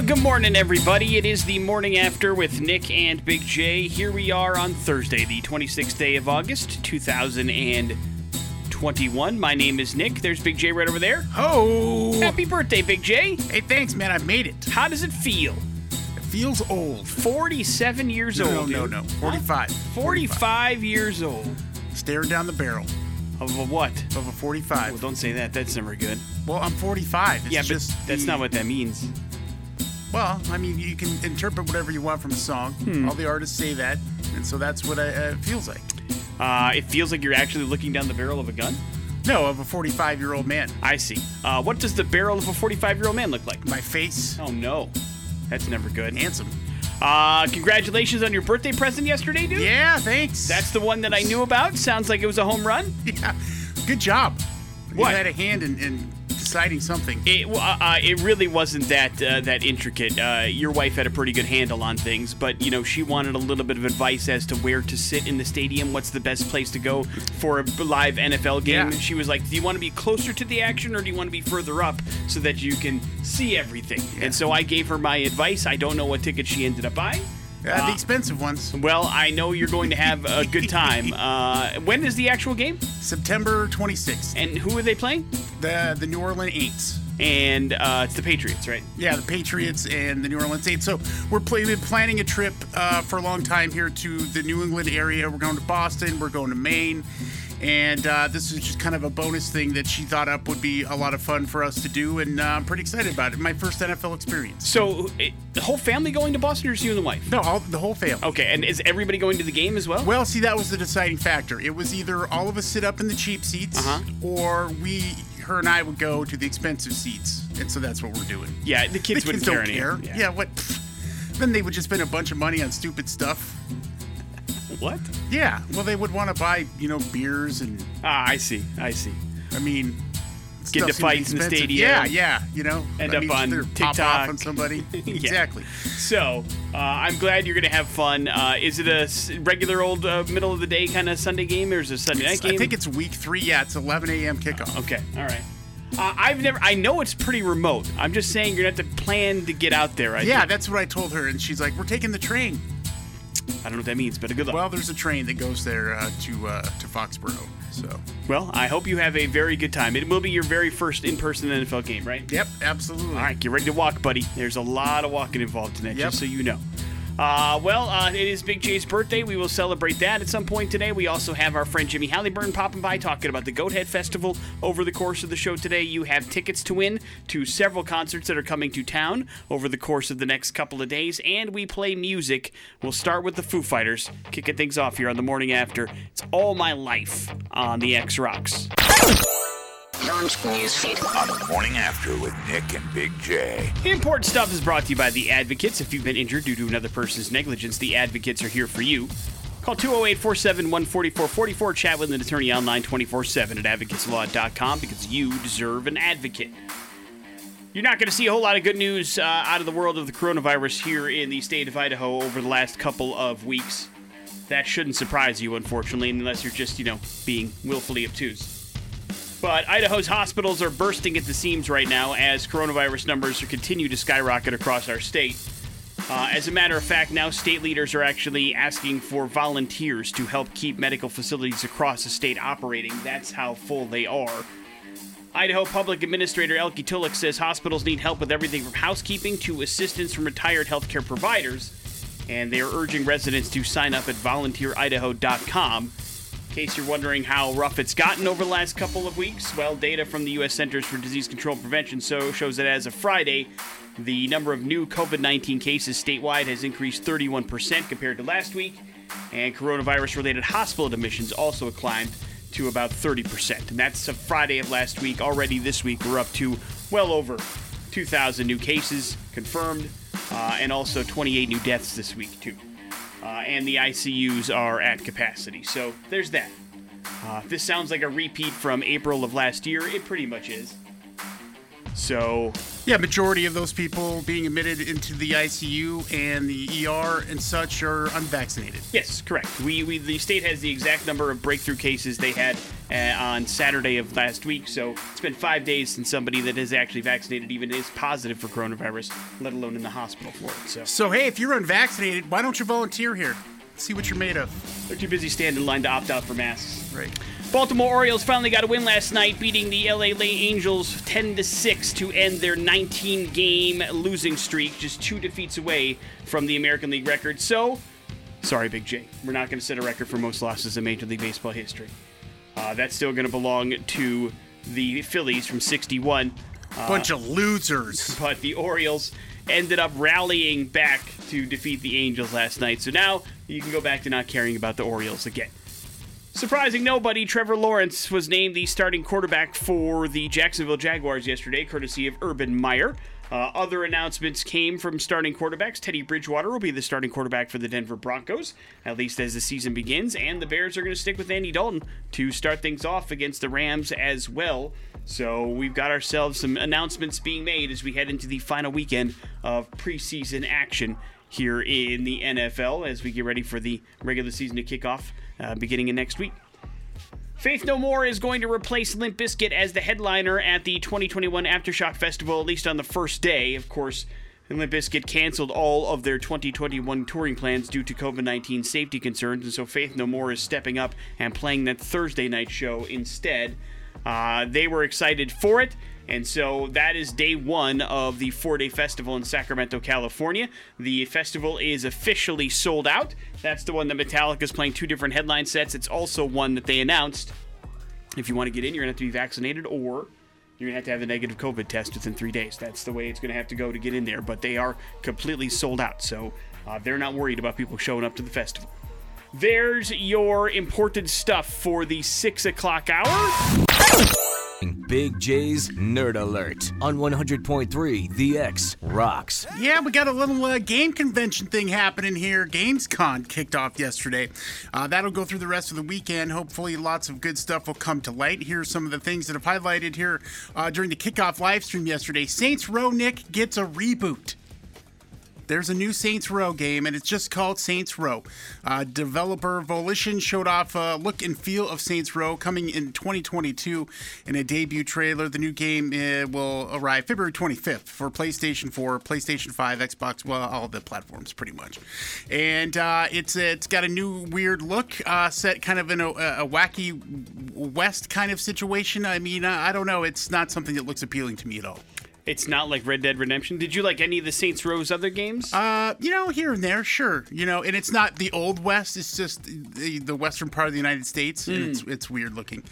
Well, good morning, everybody. It is the morning after with Nick and Big J. Here we are on Thursday, the 26th day of August, 2021. My name is Nick. There's Big J right over there. Oh! Happy birthday, Big J. Hey, thanks, man. I've made it. How does it feel? It feels old. 47 years No, old. no, dude. no. 45. 45 years old. Staring down the barrel Of a what? of a 45. Well, don't say that. That's never good. Well, I'm 45. It's yeah, but that's the- not what that means. Well, I mean, you can interpret whatever you want from a song. Hmm. All the artists say that, and so that's what I, uh, it feels like. Uh, it feels like you're actually looking down the barrel of a gun. No, of a 45 year old man. I see. Uh, what does the barrel of a 45 year old man look like? My face, Oh no, that's never good. handsome. Uh, congratulations on your birthday present yesterday, dude. Yeah, thanks. That's the one that I knew about. Sounds like it was a home run. yeah. Good job. What? You had a hand in, in deciding something. It uh, uh, it really wasn't that uh, that intricate. Uh, your wife had a pretty good handle on things, but you know she wanted a little bit of advice as to where to sit in the stadium. What's the best place to go for a live NFL game? Yeah. She was like, "Do you want to be closer to the action, or do you want to be further up so that you can see everything?" And so I gave her my advice. I don't know what ticket she ended up buying. Uh, the expensive ones. Well, I know you're going to have a good time. Uh, when is the actual game? September 26th. And who are they playing? The the New Orleans Aints. And uh, it's the Patriots, right? Yeah, the Patriots and the New Orleans Saints. So we're play, been planning a trip uh, for a long time here to the New England area. We're going to Boston. We're going to Maine. And uh, this is just kind of a bonus thing that she thought up would be a lot of fun for us to do. And uh, I'm pretty excited about it. My first NFL experience. So, it, the whole family going to Boston, or is you and the wife? No, all, the whole family. Okay, and is everybody going to the game as well? Well, see, that was the deciding factor. It was either all of us sit up in the cheap seats, Uh-huh. or we, her and I, would go to the expensive seats. And so that's what we're doing. yeah, the kids the wouldn't kids care don't any- care. Yeah, what? Then they would just spend a bunch of money on stupid stuff. What? Yeah, well, they would want to buy, you know, beers and, Ah, I see. I see. I mean, Get into fights in the stadium. Yeah, yeah, you know, End I up mean, on Pop TikTok. off on somebody. Yeah. Exactly. So, uh, I'm glad you're going to have fun. Uh, is it a regular old uh, middle of the day kind of Sunday game, or is it a Sunday night game? I think it's week three. Yeah, it's 11 a.m. kickoff. Okay, all right. Uh, I've never. I know it's pretty remote. I'm just saying you're gonna have to plan to get out there. I Yeah, think. that's what I told her, and she's like, "We're taking the train." I don't know what that means, but a good luck. Well, there's a train that goes there uh, to uh, to Foxborough. So, Well, I hope you have a very good time. It will be your very first in-person NFL game, right? yep, absolutely. All right, get ready to walk, buddy. There's a lot of walking involved in that, Yep. just so you know. Uh, well, uh, it is Big J's birthday. We will celebrate that at some point today. We also have our friend Jimmy Halliburton popping by talking about the Goathead Festival over the course of the show today. You have tickets to win to several concerts that are coming to town over the course of the next couple of days, and we play music. We'll start with the Foo Fighters, kicking things off here on the morning after. It's All My Life on the X Rocks. Launch newsfeed. on the morning after with Nick and Big J. Important stuff is brought to you by the Advocates. If you've been injured due to another person's negligence, the Advocates are here for you. Call 208 471 4444. Chat with an attorney online 24 7 at advocateslaw.com because you deserve an advocate. You're not going to see a whole lot of good news uh, out of the world of the coronavirus here in the state of Idaho over the last couple of weeks. That shouldn't surprise you, unfortunately, unless you're just, you know, being willfully obtuse. But Idaho's hospitals are bursting at the seams right now as coronavirus numbers continue to skyrocket across our state. Uh, as a matter of fact, now state leaders are actually asking for volunteers to help keep medical facilities across the state operating. That's how full they are. Idaho Public Administrator Elke Tulloch says hospitals need help with everything from housekeeping to assistance from retired healthcare providers, and they are urging residents to sign up at volunteeridaho.com. In case you're wondering how rough it's gotten over the last couple of weeks, well, data from the U.S. Centers for Disease Control and Prevention so shows that as of Friday, the number of new COVID 19 cases statewide has increased 31% compared to last week, and coronavirus related hospital admissions also climbed to about 30%. And that's a Friday of last week. Already this week, we're up to well over 2,000 new cases confirmed, uh, and also 28 new deaths this week, too. Uh, and the ICUs are at capacity. So there's that. Uh, if this sounds like a repeat from April of last year, it pretty much is. So Yeah, majority of those people being admitted into the ICU and the ER and such are unvaccinated. Yes, correct. We, we the state has the exact number of breakthrough cases they had uh, on Saturday of last week. So it's been five days since somebody that is actually vaccinated even is positive for coronavirus, let alone in the hospital for it. So So hey, if you're unvaccinated, why don't you volunteer here? See what you're made of. they're too busy standing in line to opt out for masks. Right. Baltimore Orioles finally got a win last night, beating the LA Angels 10 to 6 to end their 19 game losing streak, just two defeats away from the American League record. So, sorry, Big J, we're not going to set a record for most losses in Major League Baseball history. Uh, that's still going to belong to the Phillies from 61. Bunch of losers. but the Orioles ended up rallying back to defeat the Angels last night. So now you can go back to not caring about the Orioles again. Surprising nobody, Trevor Lawrence was named the starting quarterback for the Jacksonville Jaguars yesterday, courtesy of Urban Meyer. Uh, other announcements came from starting quarterbacks. Teddy Bridgewater will be the starting quarterback for the Denver Broncos, at least as the season begins. And the Bears are going to stick with Andy Dalton to start things off against the Rams as well. So we've got ourselves some announcements being made as we head into the final weekend of preseason action here in the NFL as we get ready for the regular season to kick off uh, beginning of next week. Faith No More is going to replace Limp Bizkit as the headliner at the 2021 Aftershock Festival, at least on the first day. Of course, Limp Bizkit canceled all of their 2021 touring plans due to COVID 19 safety concerns, and so Faith No More is stepping up and playing that Thursday night show instead. Uh, they were excited for it. And so that is day one of the four day festival in Sacramento, California. The festival is officially sold out. That's the one that Metallica is playing two different headline sets. It's also one that they announced. If you want to get in, you're going to have to be vaccinated or you're to have to have a negative COVID test within three days. That's the way it's to have to go to get in there. But they are completely sold out. So uh, they're not worried about people showing up to the festival. There's your imported stuff for the six o'clock hour. Big J's Nerd Alert on 100.3 The X Rocks. Yeah, we got a little uh, game convention thing happening here. Gamescom kicked off yesterday. Uh, that'll go through the rest of the weekend. Hopefully, lots of good stuff will come to light. Here's some of the things that have highlighted here uh, during the kickoff live stream yesterday. Saints Row Nick gets a reboot. There's a new Saints Row game, and it's just called Saints Row. Uh, developer Volition showed off a look and feel of Saints Row coming in 2022 in a debut trailer. The new game uh, will arrive February 25th for PlayStation 4, PlayStation 5, Xbox, well, all the platforms pretty much. And uh, it's it's got a new weird look, uh, set kind of in a, a wacky west kind of situation. I mean, I don't know. It's not something that looks appealing to me at all. It's not like Red Dead Redemption. Did you like any of the Saints Row's other games? Uh, you know, here and there, sure. You know, and it's not the old west; it's just the, the western part of the United States, and it's it's weird looking.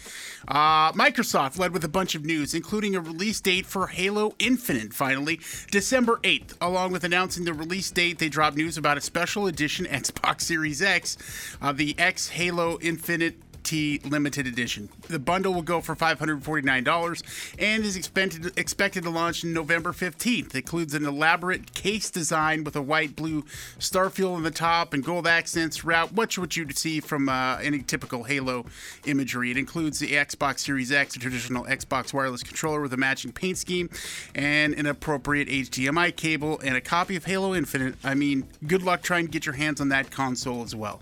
Uh, Microsoft led with a bunch of news, including a release date for Halo Infinite. Finally, December eighth. Along with announcing the release date, they dropped news about a special edition Xbox Series X, uh, the X Halo Infinite. T limited edition. The bundle will go for $549 and is expected expected to launch November 15th. It includes an elaborate case design with a white blue starfield on the top and gold accents throughout, much what you'd see from uh, any typical Halo imagery. It includes the Xbox Series X, a traditional Xbox wireless controller with a matching paint scheme and an appropriate HDMI cable and a copy of Halo Infinite. I mean, good luck trying to get your hands on that console as well.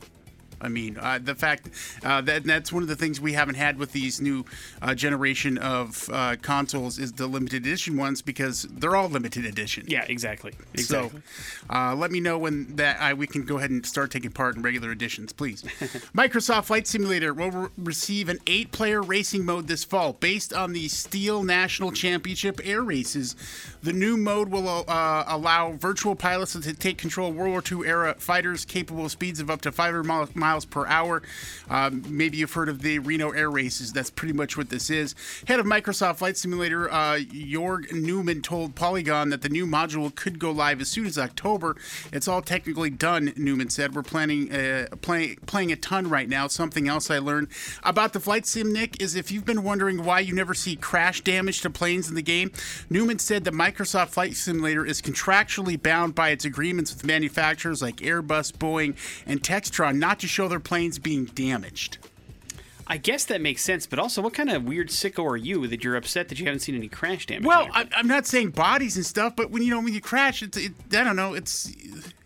I mean, uh, the fact uh, that that's one of the things we haven't had with these new uh, generation of uh, consoles is the limited edition ones because they're all limited edition. yeah, exactly. Exactly. So, uh, let me know when that I, we can go ahead and start taking part in regular editions, please. Microsoft Flight Simulator will re- receive an eight-player racing mode this fall, based on the STIHL National Championship air races. The new mode will uh, allow virtual pilots to take control of World War II era fighters capable of speeds of up to 500 mi- miles per hour. Um, maybe you've heard of the Reno air races. That's pretty much what this is. Head of Microsoft Flight Simulator, uh, Jorg Neumann, told Polygon that the new module could go live as soon as October. It's all technically done, Neumann said. We're planning uh, play, playing a ton right now. Something else I learned about the flight sim, Nick, is if you've been wondering why you never see crash damage to planes in the game, Neumann said that Flight Simulator is contractually bound by its agreements with manufacturers like Airbus, Boeing, and Textron not to show their planes being damaged. I guess that makes sense, but also, what kind of weird sicko are you that you're upset that you haven't seen any crash damage? Well, I, I'm not saying bodies and stuff, but when you know when you crash, it's it, I don't know. It's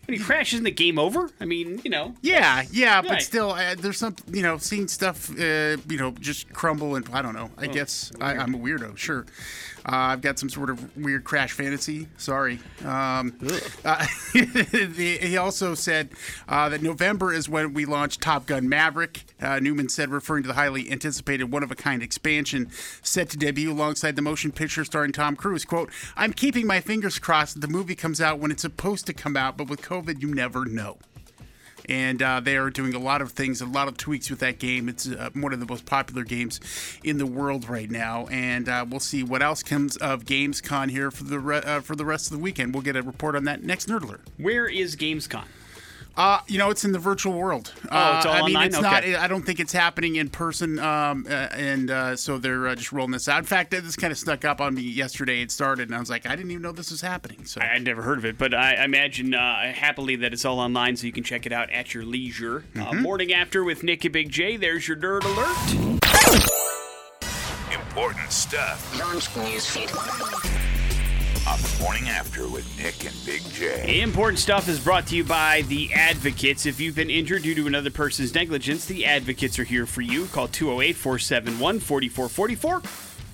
when you crash, isn't the game over? I mean, you know. yeah, yeah, but still, uh, there's some you know seeing stuff uh, you know just crumble and I don't know. I guess I, I'm a weirdo. Sure, uh, I've got some sort of weird crash fantasy. Sorry. Um, uh, he also said uh, that November is when we launch Top Gun Maverick. Uh, Neumann said, referring to the highly anticipated one of a kind expansion set to debut alongside the motion picture starring Tom Cruise. "Quote: I'm keeping my fingers crossed that the movie comes out when it's supposed to come out, but with COVID, you never know." And uh, they are doing a lot of things, a lot of tweaks with that game. It's uh, one of the most popular games in the world right now, and uh, we'll see what else comes of Gamescom here for the re- uh, for the rest of the weekend. We'll get a report on that next Nerdler. Where is Gamescom? Uh, you know, it's in the virtual world. Oh, it's all uh, I mean, online? it's not. Okay. I don't think it's happening in person, um, uh, and uh, so they're uh, just rolling this out. In fact, this kind of snuck up on me yesterday. It started, and I was like, I didn't even know this was happening. So I- I'd never heard of it, but I I imagine uh, happily that it's all online, so you can check it out at your leisure. Uh, Mm-hmm. morning after with Nick and Big J. There's your nerd alert. Important stuff Launch newsfeed. On the morning after with Nick and Big J. Important stuff is brought to you by the Advocates. If you've been injured due to another person's negligence, the Advocates are here for you. Call 208 471 4444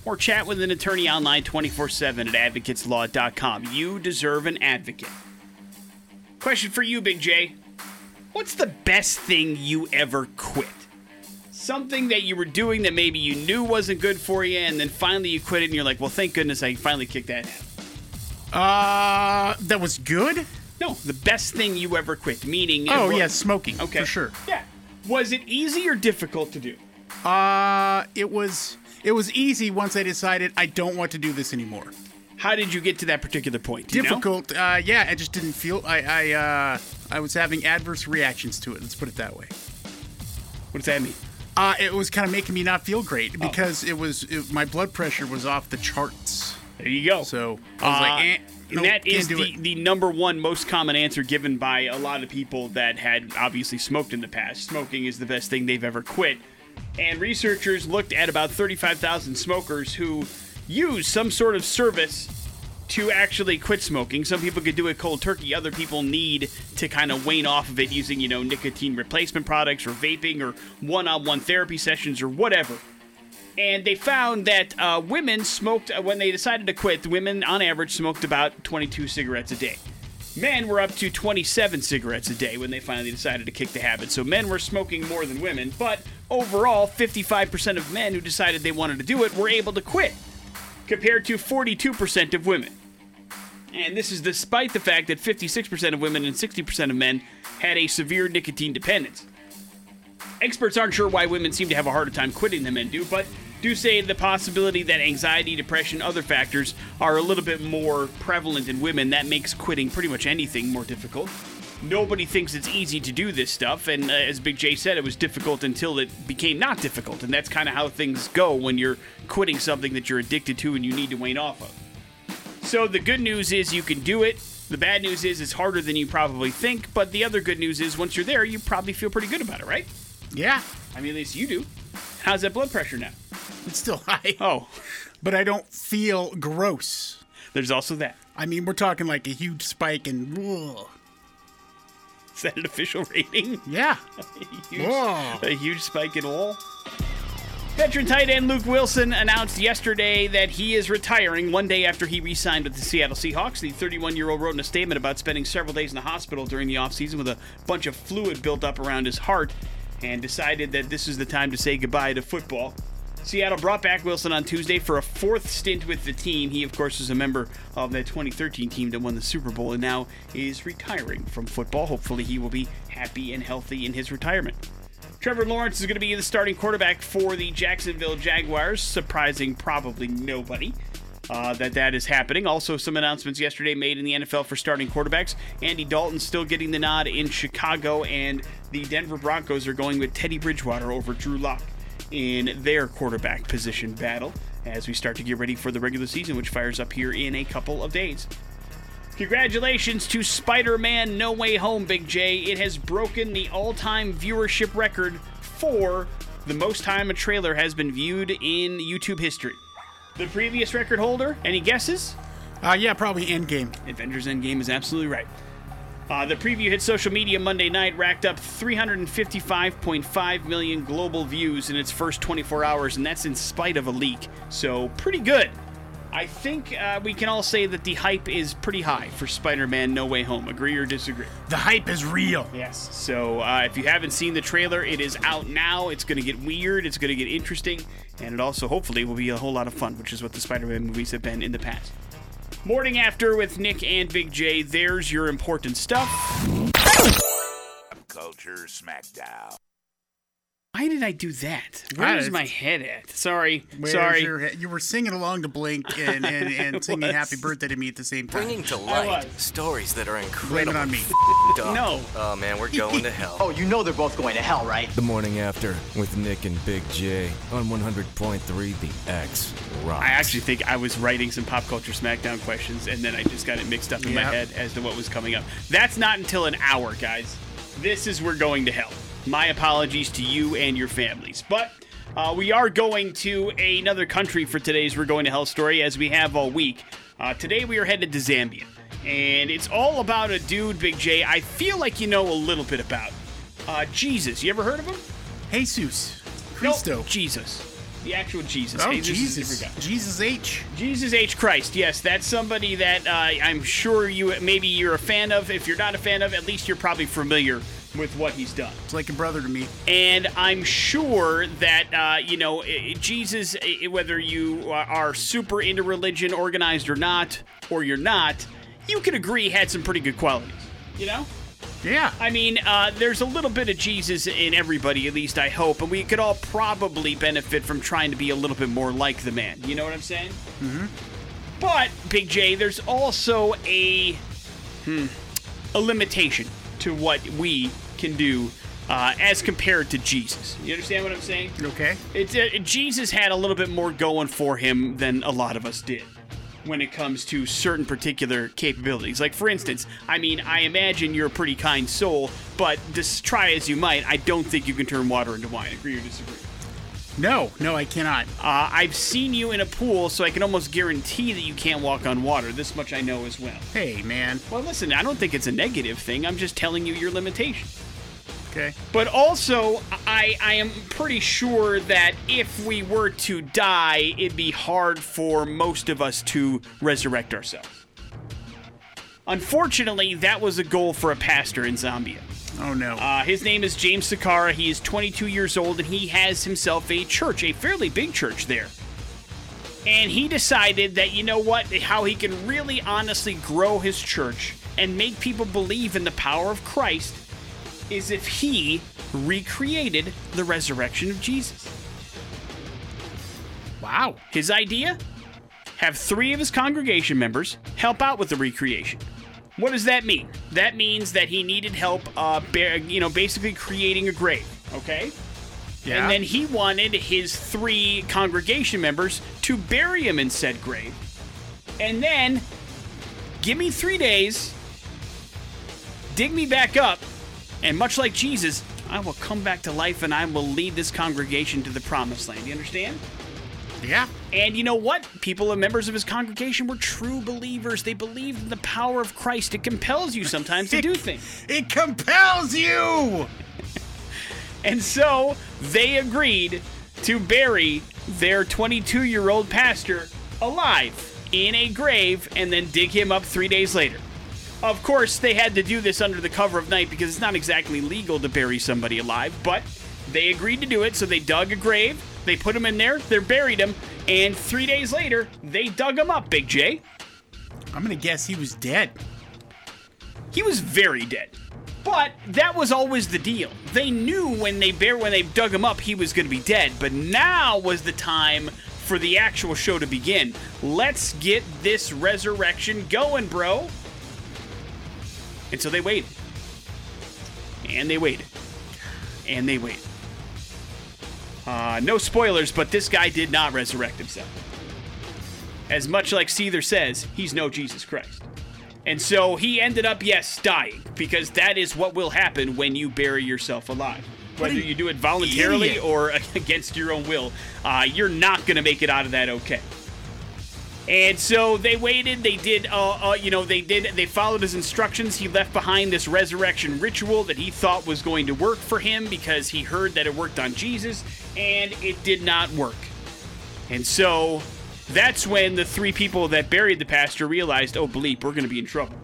or chat with an attorney online 24 7 at advocateslaw.com. You deserve an advocate. Question for you, Big J. What's the best thing you ever quit? Something that you were doing that maybe you knew wasn't good for you, and then finally you quit it, and you're like, well, thank goodness I finally kicked that out. Uh, that was good. No, the best thing you ever quit, meaning. Oh wa- yeah, smoking. Okay. for sure. Yeah. Was it easy or difficult to do? Uh, it was it was easy once I decided I don't want to do this anymore. How did you get to that particular point? You know? Difficult. Uh, yeah, I just didn't feel. I I uh, I was having adverse reactions to it. Let's put it that way. What does that mean? Uh, it was kind of making me not feel great Oh. because it was it, my blood pressure was off the charts. There you go. So I was like, Uh, eh, nope, that is the, it. the number one most common answer given by a lot of people that had obviously smoked in the past. Smoking is the best thing they've ever quit. And researchers looked at about 35,000 smokers who use some sort of service to actually quit smoking. Some people could do it cold turkey. Other people need to kind of wane off of it using, you know, nicotine replacement products or vaping or one-on-one therapy sessions or whatever and they found that uh, women smoked uh, when they decided to quit. Women, on average, smoked about 22 cigarettes a day. Men were up to 27 cigarettes a day when they finally decided to kick the habit. So men were smoking more than women, but overall, 55% of men who decided they wanted to do it were able to quit, compared to 42% of women. And this is despite the fact that 56% of women and 60% of men had a severe nicotine dependence. Experts aren't sure why women seem to have a harder time quitting than men do, but do say the possibility that anxiety, depression, other factors are a little bit more prevalent in women. That makes quitting pretty much anything more difficult. Nobody thinks it's easy to do this stuff, and uh, as Big J said, it was difficult until it became not difficult, and that's kind of how things go when you're quitting something that you're addicted to and you need to wane off of. So the good news is you can do it. The bad news is it's harder than you probably think, but the other good news is once you're there, you probably feel pretty good about it, right? yeah, I mean, at least you do. How's that blood pressure now? it's still high, Oh, but I don't feel gross. there's also that. I mean, we're talking like a huge spike and ugh. Is that an official rating? yeah. a, huge, a huge spike in all. Veteran tight end Luke Wilson announced yesterday that he is retiring one day after he re signed with the Seattle Seahawks. The 31 year old wrote in a statement about spending several days in the hospital during the offseason with a bunch of fluid built up around his heart and decided that this is the time to say goodbye to football. Seattle brought back Wilson on Tuesday for a fourth stint with the team. He, of course, is a member of that 2013 team that won the Super Bowl and now is retiring from football. Hopefully, he will be happy and healthy in his retirement. Trevor Lawrence is going to be the starting quarterback for the Jacksonville Jaguars, surprising probably nobody. Uh, that that is happening. Also, some announcements yesterday made in the NFL for starting quarterbacks. Andy Dalton still getting the nod in Chicago, and the Denver Broncos are going with Teddy Bridgewater over Drew Lock in their quarterback position battle as we start to get ready for the regular season, which fires up here in a couple of days. Congratulations to Spider Man No Way Home, Big J. It has broken the all time viewership record for the most time a trailer has been viewed in YouTube history. The previous record holder, any guesses? Uh, yeah, probably Endgame. Avengers Endgame is absolutely right. Uh, the preview hit social media Monday night, racked up 355.5 million global views in its first 24 hours, and that's in spite of a leak. So, pretty good. I think uh, we can all say that the hype is pretty high for Spider Man No Way Home. Agree or disagree? The hype is real. Yes. So, uh, if you haven't seen the trailer, it is out now. It's going to get weird, it's going to get interesting, and it also, hopefully, will be a whole lot of fun, which is what the Spider Man movies have been in the past. Morning after with Nick and Big J. There's your important stuff. Culture Smackdown. Why did I do that? I- Where's my head at? Sorry. Where's Sorry. your head? you were singing along to Blink and, and, and singing. Happy Birthday to me at the same time. Bringing to light stories that are Blame incredible. it on me. Dumb. No. Oh man, we're going to hell. Oh, you know they're both going to hell, right? The morning after with Nick and Big J on 100.3 The X Rocks. I actually think I was writing some pop culture SmackDown questions, and then I just got it mixed up in my head as to what was coming up. That's not until an hour, guys. This is We're Going to Hell. My apologies to you and your families. But uh, we are going to another country for today's We're Going to Hell story, as we have all week. Uh, today we are headed to Zambia. And it's all about a dude, Big J, I feel like you know a little bit about. Uh, Jesus. You ever heard of him? Jesus. No, Christo. Jesus. The actual Jesus. Oh, Jesus is a different Jesus. Jesus H. Jesus H. Christ, yes, that's somebody that uh, I'm sure you maybe you're a fan of. If you're not a fan of, at least you're probably familiar with what he's done. It's like a brother to me. And I'm sure that uh, you know Jesus, whether you are super into religion, organized or not, or you're not, you can agree had some pretty good qualities. You know. Yeah. I mean, uh, there's a little bit of Jesus in everybody, at least I hope, and we could all probably benefit from trying to be a little bit more like the man. You know what I'm saying? Mm-hmm. But Big J, there's also a hmm, a limitation to what we can do uh, as compared to Jesus. You understand what I'm saying? Okay. It's uh, Jesus had a little bit more going for him than a lot of us did when it comes to certain particular capabilities. Like for instance, I mean, I imagine you're a pretty kind soul, but just try as you might, I don't think you can turn water into wine. Agree or disagree? No, no, I cannot. Uh, I've seen you in a pool, so I can almost guarantee that you can't walk on water. This much I know as well. Hey, man. Well, listen, I don't think it's a negative thing. I'm just telling you your limitation. Okay. But also, I, I am pretty sure that if we were to die, it'd be hard for most of us to resurrect ourselves. Unfortunately, that was a goal for a pastor in Zambia. Oh, no. Uh, his name is James Sakara. He is 22 years old and he has himself a church, a fairly big church there. And he decided that, you know what, how he can really honestly grow his church and make people believe in the power of Christ is if he recreated the resurrection of Jesus. wow. His idea? Have three of his congregation members help out with the recreation. What does that mean? That means that he needed help, uh, bear, you know, basically creating a grave. Okay. Yeah. And then he wanted his three congregation members to bury him in said grave. And then give me three days, dig me back up, and much like Jesus, I will come back to life and I will lead this congregation to the promised land. You understand? yeah. And you know what? People and members of his congregation were true believers. They believed in the power of Christ. It compels you sometimes to do things. It compels you. And so they agreed to bury their 22 year old pastor alive in a grave and then dig him up three days later. Of course, they had to do this under the cover of night because it's not exactly legal to bury somebody alive, but they agreed to do it, so they dug a grave, they put him in there, they buried him, and three days later, they dug him up, Big J. I'm to guess he was dead. He was very dead. But that was always the deal. They knew when they bear when they dug him up he was to be dead, but now was the time for the actual show to begin. Let's get this resurrection going, bro. And so they wait. And they wait. And they wait. Uh, no spoilers, but this guy did not resurrect himself. As much like Seether says, he's no Jesus Christ. And so he ended up, yes, dying, because that is what will happen when you bury yourself alive. whether you do it voluntarily idiot. or against your own will, uh, you're not going to make it out of that okay. And so they waited. They did, uh, uh, you know, they did. They followed his instructions. He left behind this resurrection ritual that he thought was going to work for him because he heard that it worked on Jesus, and it did not work. And so that's when the three people that buried the pastor realized, oh, bleep, we're going to be in trouble.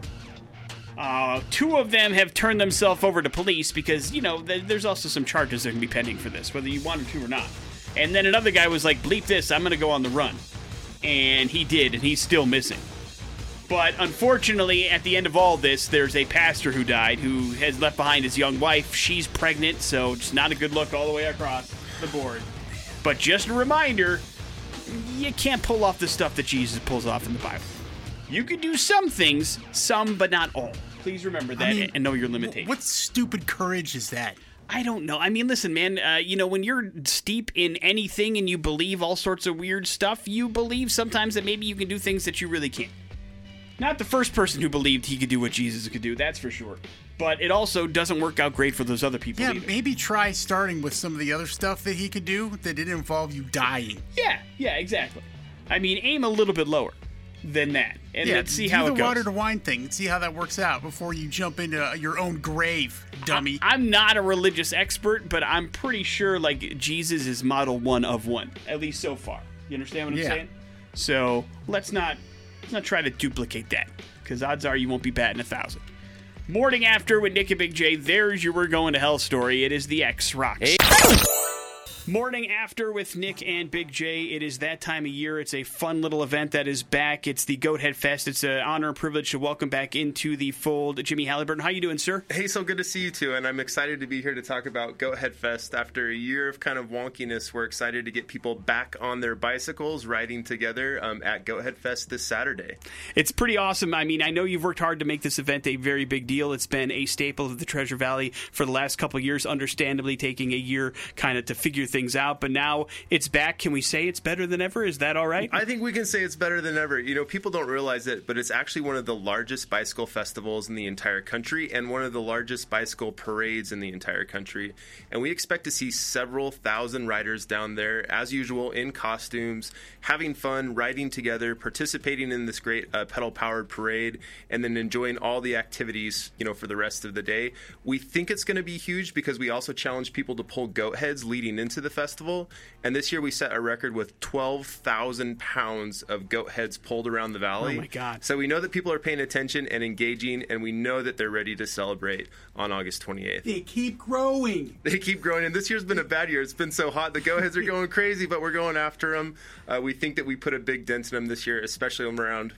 Uh, two of them have turned themselves over to police because, you know, th- there's also some charges that can be pending for this, whether you want to or not. And then another guy was like, bleep this, I'm going to go on the run. And he did, and he's still missing. But unfortunately, at the end of all this, there's a pastor who died who has left behind his young wife. She's pregnant, so it's not a good look all the way across the board. But just a reminder you can't pull off the stuff that Jesus pulls off in the Bible. You can do some things, some, but not all. Please remember that mean, and know your limitations. What stupid courage is that? I don't know. I mean, listen, man. Uh, you know, when you're steep in anything and you believe all sorts of weird stuff, you believe sometimes that maybe you can do things that you really can't. Not the first person who believed he could do what Jesus could do, that's for sure. But it also doesn't work out great for those other people Yeah, either. maybe try starting with some of the other stuff that he could do that didn't involve you dying. Yeah, yeah, exactly. I mean, aim a little bit lower than that, and yeah, let's see how the it goes. water to wine thing and see how that works out before you jump into uh, your own grave, dummy. I'm not a religious expert, but I'm pretty sure like Jesus is model one of one, at least so far. You understand what I'm Yeah. saying? So let's not let's not try to duplicate that, because odds are you won't be batting a thousand. Morning after with Nick and Big J, there's your We're Going to Hell story. It is the X Rocks. Morning after with Nick and Big J. It is that time of year. It's a fun little event that is back. It's the Goat Head Fest. It's an honor and privilege to welcome back into the fold Jimmy Halliburton. How are you doing, sir? Hey, so good to see you too, and I'm excited to be here to talk about Goat Head Fest. After a year of kind of wonkiness, we're excited to get people back on their bicycles riding together um, at Goat Head Fest this Saturday. It's pretty awesome. I mean, I know you've worked hard to make this event a very big deal. It's been a staple of the Treasure Valley for the last couple of years, understandably taking a year kind of to figure things out. But now it's back. Can we say it's better than ever? Is that all right? I think we can say it's better than ever. You know, people don't realize it, but it's actually one of the largest bicycle festivals in the entire country and one of the largest bicycle parades in the entire country. And we expect to see several thousand riders down there, as usual, in costumes, having fun, riding together, participating in this great uh, pedal powered parade, and then enjoying all the activities, you know, for the rest of the day. We think it's going to be huge because we also challenge people to pull goat heads leading into the festival. And this year we set a record with 12,000 pounds of goat heads pulled around the valley. Oh my God. So we know that people are paying attention and engaging, and we know that they're ready to celebrate on August 28th. they keep growing. They keep growing, and this year's been a bad year. It's been so hot. The go heads are going crazy, but we're going after them. Uh, we think that we put a big dent in them this year, especially around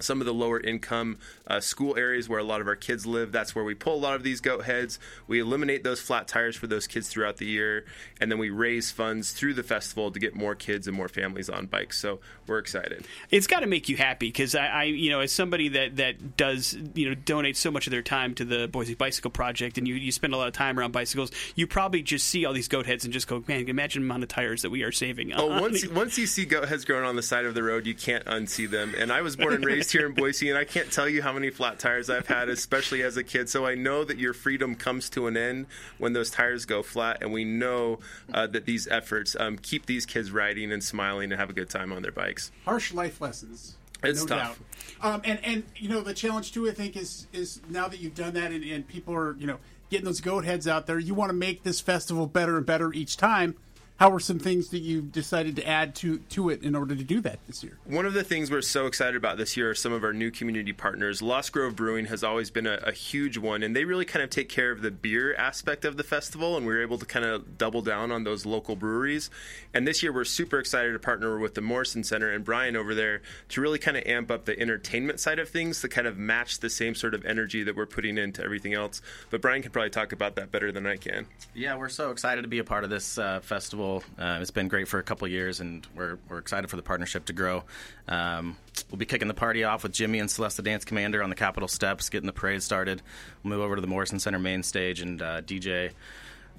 some of the lower income uh, school areas where a lot of our kids live. That's where we pull a lot of these goat heads. We eliminate those flat tires for those kids throughout the year, and then we raise funds through the festival to get more kids and more families on bikes. So we're excited. it's got to make you happy because I, I, you know, as somebody that that does, you know, donate so much of their time to the Boise Bicycle Project, and you you spend a lot of time around bicycles, you probably just see all these goat heads and just go, man, imagine the amount of tires that we are saving. Oh, once once you see goat heads growing on the side of the road, you can't unsee them. And I was born and raised here in Boise, and I can't tell you how many flat tires I've had, especially as a kid. So I know that your freedom comes to an end when those tires go flat, and we know uh, that these efforts um, keep these kids riding and smiling and have a good time on their bikes. Harsh life lessons. It's no tough. doubt. Um, and and you know the challenge too, I think, is is now that you've done that and, and people are you know getting those goat heads out there, you want to make this festival better and better each time. How are some things that you decided to add to to it in order to do that this year? One of the things we're so excited about this year are some of our new community partners. Lost Grove Brewing has always been a, a huge one, and they really kind of take care of the beer aspect of the festival, and we were able to kind of double down on those local breweries. And this year, we're super excited to partner with the Morrison Center and Brian over there to really kind of amp up the entertainment side of things to kind of match the same sort of energy that we're putting into everything else. But Brian can probably talk about that better than I can. Yeah, we're so excited to be a part of this uh, festival. Uh, it's been great for a couple years, and we're, we're excited for the partnership to grow. Um, we'll be kicking the party off with Jimmy and Celeste the Dance Commander on the Capitol steps, getting the parade started. We'll move over to the Morrison Center main stage, and uh, DJ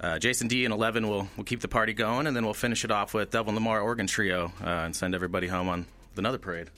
uh, Jason D and Eleven will will keep the party going, and then we'll finish it off with Delvon Lamarr Organ Trio uh, and send everybody home on another parade.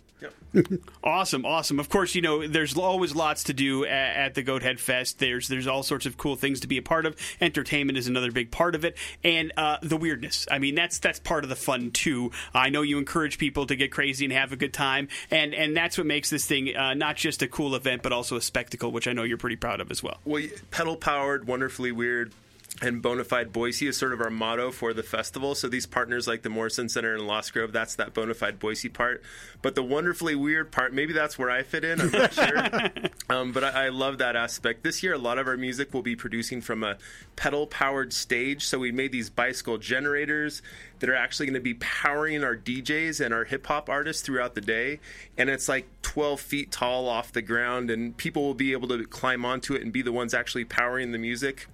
Awesome, awesome. Of course, you know there's always lots to do at, at, the Goat Head Fest. There's there's all sorts of cool things to be a part of. Entertainment is another big part of it, and uh, the weirdness. I mean, that's that's part of the fun too. I know you encourage people to get crazy and have a good time, and and that's what makes this thing uh, not just a cool event, but also a spectacle, which I know you're pretty proud of as well. Well, pedal powered, wonderfully weird and Bonafide Boise is sort of our motto for the festival. So these partners like the Morrison Center in Lost Grove, that's that Bonafide Boise part. But the wonderfully weird part, maybe that's where I fit in. I'm not sure. um, but I, I, love that aspect. This year, a lot of our music will be producing from a pedal powered stage. So we made these bicycle generators that are actually going to be powering our DJs and our hip hop artists throughout the day. And it's like 12 feet tall off the ground, and people will be able to climb onto it and be the ones actually powering the music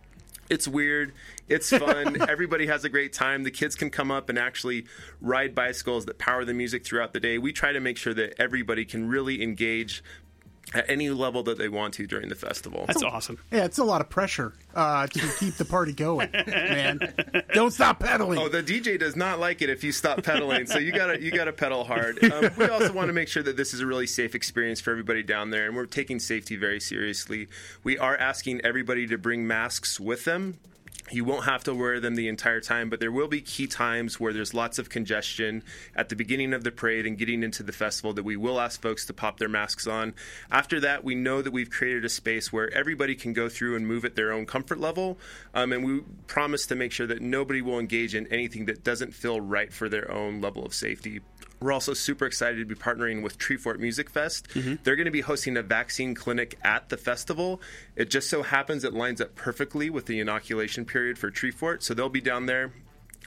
it's weird. It's fun. Everybody has a great time. The kids can come up and actually ride bicycles that power the music throughout the day. We try to make sure that everybody can really engage at any level that they want to during the festival. That's awesome. Yeah, it's a lot of pressure uh, to keep the party going, man. Don't stop pedaling. Oh, the DJ does not like it if you stop pedaling, so you gotta you gotta pedal hard. Um, we also want to make sure that this is a really safe experience for everybody down there, and we're taking safety very seriously. We are asking everybody to bring masks with them you won't have to wear them the entire time, but there will be key times where there's lots of congestion at the beginning of the parade and getting into the festival that we will ask folks to pop their masks on. After that, we know that we've created a space where everybody can go through and move at their own comfort level, um, and we promise to make sure that nobody will engage in anything that doesn't feel right for their own level of safety. We're also super excited to be partnering with Treefort Music Fest. Mm-hmm. They're going to be hosting a vaccine clinic at the festival. It just so happens it lines up perfectly with the inoculation period for Treefort, so they'll be down there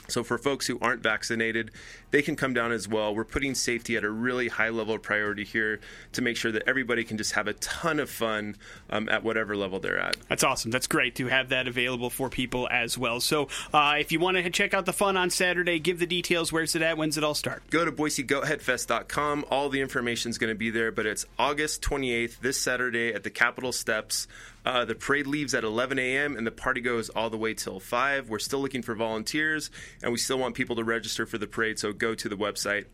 so for folks who aren't vaccinated, they can come down as well. We're putting safety at a really high level of priority here to make sure that everybody can just have a ton of fun um, at whatever level they're at. That's awesome. That's great to have that available for people as well. So uh, if you want to check out the fun on Saturday, give the details. Where's it at? When's it all start? Go to BoiseGoatHeadFest.com. All the information is going to be there, but it's August 28th, this Saturday at the Capitol Steps. Uh, the parade leaves at 11 a.m. and the party goes all the way till 5. We're still looking for volunteers and we still want people to register for the parade, so go to the website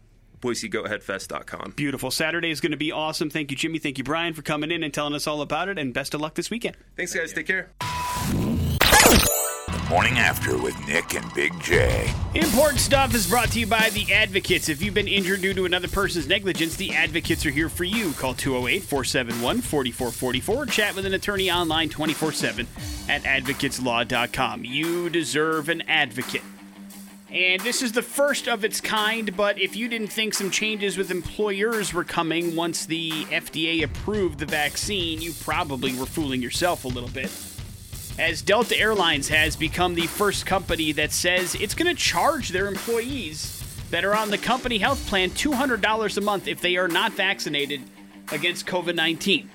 BoiseGoatHeadFest.com. Beautiful. Saturday is going to be awesome. Thank you, Jimmy. Thank you, Brian, for coming in and telling us all about it, and best of luck this weekend. Thanks, guys. Take care. Morning After with Nick and Big J. Important stuff is brought to you by the Advocates. If you've been injured due to another person's negligence, the Advocates are here for you. Call 208 471 4444. Chat with an attorney online 24 7 at advocateslaw.com. You deserve an advocate. And this is the first of its kind, but if you didn't think some changes with employers were coming once the FDA approved the vaccine, you probably were fooling yourself a little bit as Delta Airlines has become the first company that says it's going to charge their employees that are on the company health plan $200 a month if they are not vaccinated against COVID 19.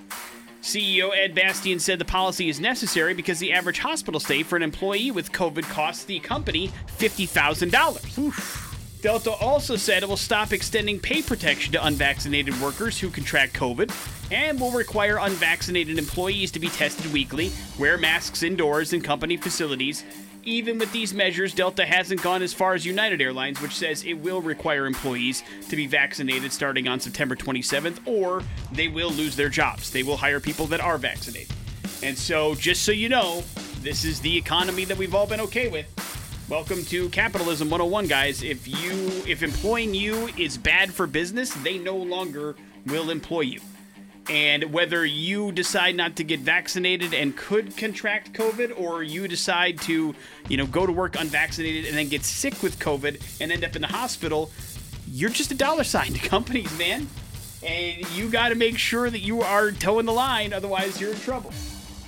CEO Ed Bastian said the policy is necessary because the average hospital stay for an employee with COVID costs the company $50,000. Delta also said it will stop extending pay protection to unvaccinated workers who contract COVID and will require unvaccinated employees to be tested weekly, wear masks indoors in company facilities. Even with these measures, Delta hasn't gone as far as United Airlines, which says it will require employees to be vaccinated starting on September 27th, or they will lose their jobs. They will hire people that are vaccinated. And so, just so you know, this is the economy that we've all been okay with. Welcome to Capitalism 101, guys. If you if employing you is bad for business, they no longer will employ you. And whether you decide not to get vaccinated and could contract COVID, or you decide to, you know, go to work unvaccinated and then get sick with COVID and end up in the hospital, you're just a dollar sign to companies, man. And you got to make sure that you are toeing the line, otherwise you're in trouble.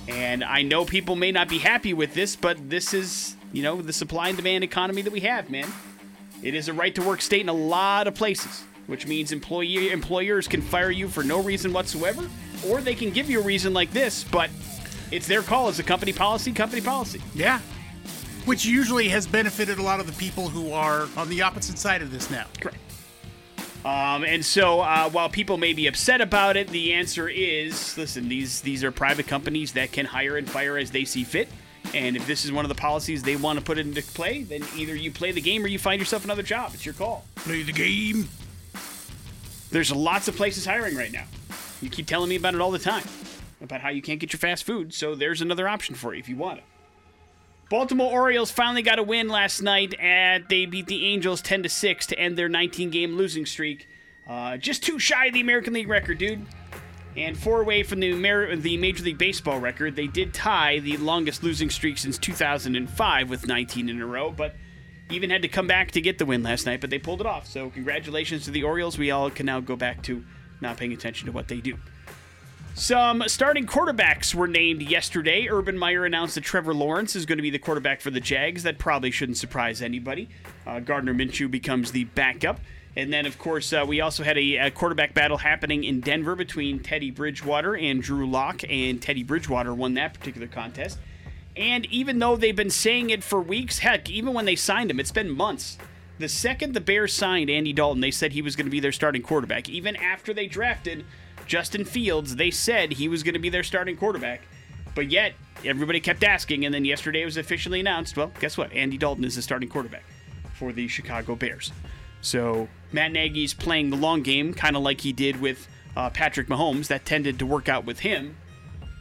And I know people may not be happy with this, but this is you know, the supply and demand economy that we have, man. It is a right to work state in a lot of places, which means employee employers can fire you for no reason whatsoever, or they can give you a reason like this, but it's their call. as a company policy, company policy. Yeah. Which usually has benefited a lot of the people who are on the opposite side of this now. Correct. Um, and so, uh, while people may be upset about it, the answer is: listen, these these are private companies that can hire and fire as they see fit. And if this is one of the policies they want to put into play, then either you play the game or you find yourself another job. It's your call. Play the game. There's lots of places hiring right now. You keep telling me about it all the time about how you can't get your fast food, so there's another option for you if you want it. Baltimore Orioles finally got a win last night. At they beat the Angels 10 to 6 to end their 19-game losing streak. Uh, just too shy of the American League record, dude. And four away from the, the Major League Baseball record. They did tie the longest losing streak since 2005 with 19 in a row, but even had to come back to get the win last night, but they pulled it off. So congratulations to the Orioles. We all can now go back to not paying attention to what they do. Some starting quarterbacks were named yesterday. Urban Meyer announced that Trevor Lawrence is going to be the quarterback for the Jags. That probably shouldn't surprise anybody. Uh, Gardner Minshew becomes the backup. And then, of course, uh, we also had a, a, quarterback battle happening in Denver between Teddy Bridgewater and Drew Lock, and Teddy Bridgewater won that particular contest. And even though they've been saying it for weeks, heck, even when they signed him, it's been months. The second the Bears signed Andy Dalton, they said he was going to be their starting quarterback. Even after they drafted Justin Fields, they said he was going to be their starting quarterback. But yet, everybody kept asking, and then yesterday it was officially announced well, guess what? Andy Dalton is the starting quarterback for the Chicago Bears. So Matt Nagy's playing the long game, kind of like he did with uh, Patrick Mahomes. That tended to work out with him.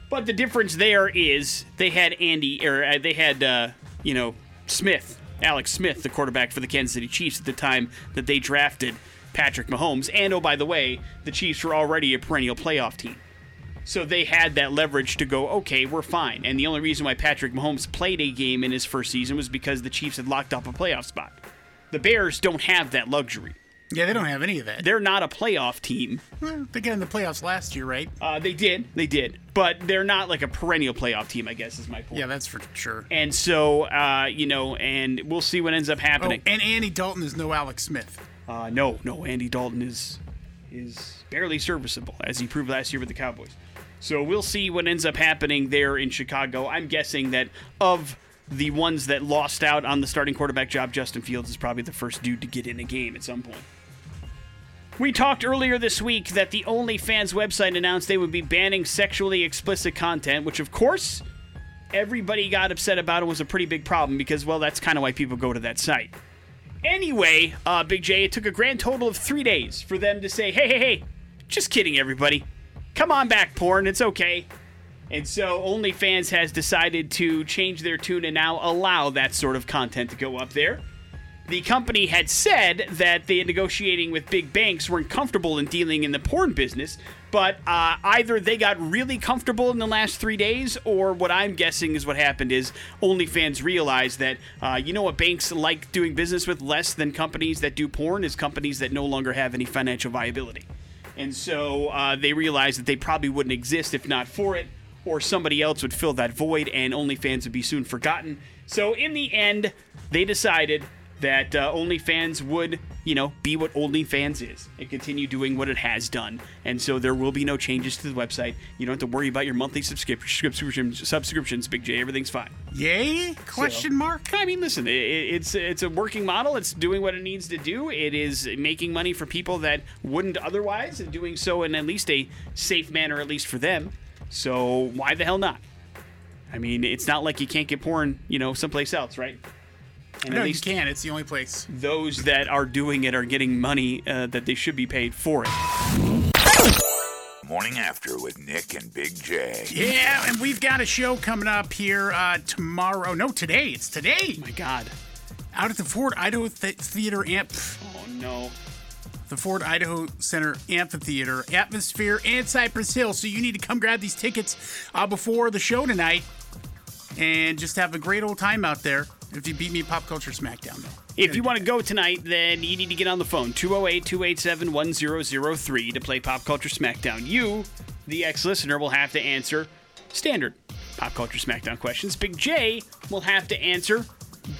But the difference there is they had Andy, or uh, they had, uh, you know, Smith, Alex Smith, the quarterback for the Kansas City Chiefs at the time that they drafted Patrick Mahomes. And oh, by the way, the Chiefs were already a perennial playoff team. So they had that leverage to go, okay, we're fine. And the only reason why Patrick Mahomes played a game in his first season was because the Chiefs had locked up a playoff spot. The Bears don't have that luxury. Yeah, they don't have any of that. They're not a playoff team. Well, they got in the playoffs last year, right? Uh, they did, they did, but they're not like a perennial playoff team. I guess is my point. Yeah, that's for sure. And so, uh, you know, and we'll see what ends up happening. Oh, and Andy Dalton is no Alex Smith. Uh, no, no, Andy Dalton is is barely serviceable, as he proved last year with the Cowboys. So we'll see what ends up happening there in Chicago. I'm guessing that of the ones that lost out on the starting quarterback job, Justin Fields is probably the first dude to get in a game at some point. We talked earlier this week that the OnlyFans website announced they would be banning sexually explicit content, which, of course, everybody got upset about and was a pretty big problem because, well, that's kind of why people go to that site. Anyway, uh, Big J, it took a grand total of three days for them to say, hey, hey, hey, just kidding, everybody. Come on back, porn. It's okay. And so OnlyFans has decided to change their tune and now allow that sort of content to go up there. The company had said that they negotiating with big banks weren't comfortable in dealing in the porn business, but uh, either they got really comfortable in the last three days, or what I'm guessing is what happened is OnlyFans realized that uh, you know what banks like doing business with less than companies that do porn is companies that no longer have any financial viability. And so uh, they realized that they probably wouldn't exist if not for it or somebody else would fill that void and OnlyFans would be soon forgotten. So in the end, they decided that uh, OnlyFans would, you know, be what OnlyFans is and continue doing what it has done. And so there will be no changes to the website. You don't have to worry about your monthly subscriptions. Subscriptions, Big J. Everything's fine. Yay? Question so, mark. I mean, listen, it, it's it's a working model. It's doing what it needs to do. It is making money for people that wouldn't otherwise, and doing so in at least a safe manner, at least for them. So why the hell not? I mean, it's not like you can't get porn, you know, someplace else, right? And no, at least you can. It's the only place. Those that are doing it are getting money uh, that they should be paid for it. Morning After with Nick and Big J. Yeah, and we've got a show coming up here uh, tomorrow. No, today. It's today. Oh my God. Out at the Ford Idaho Th- Theater Amp. Oh, no the Ford Idaho Center Amphitheater, Atmosphere, and Cypress Hill. So you need to come grab these tickets uh, before the show tonight and just have a great old time out there. If you beat me Pop Culture Smackdown, though. If you want to go tonight, then you need to get on the phone 208 287 1003 to play Pop Culture Smackdown. You, the ex listener, will have to answer standard Pop Culture Smackdown questions. Big J will have to answer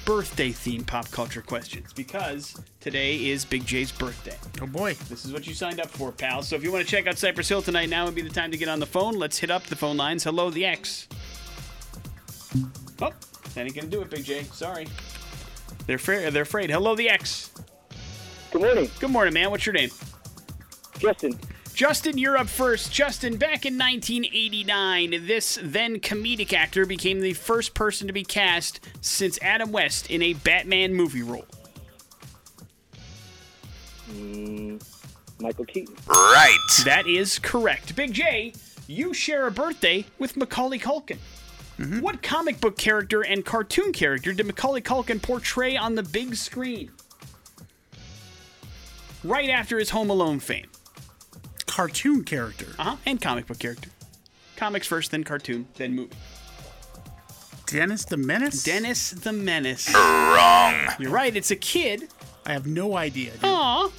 birthday themed pop culture questions because today is Big J's birthday. Oh boy. This is what you signed up for, pal. So if you want to check out Cypress Hill tonight, now would be the time to get on the phone. Let's hit up the phone lines. Hello, the X. Oh, that ain't gonna do it, Big J. Sorry. They're afraid. They're afraid. Hello, the X. Good morning. Good morning, man. What's your name? Justin. Justin, you're up first. Justin, back in 1989, this then comedic actor became the first person to be cast since Adam West in a Batman movie role. Mm, Michael Keaton. Right. That is correct. Big J, you share a birthday with Macaulay Culkin. What comic book character and cartoon character did Macaulay Culkin portray on the big screen? Right after his Home Alone fame. Cartoon character. Uh huh. And comic book character. Comics first, then cartoon, then movie. Dennis the Menace? Dennis the Menace. Wrong. You're right, it's a kid. I have no idea. dude. Aw.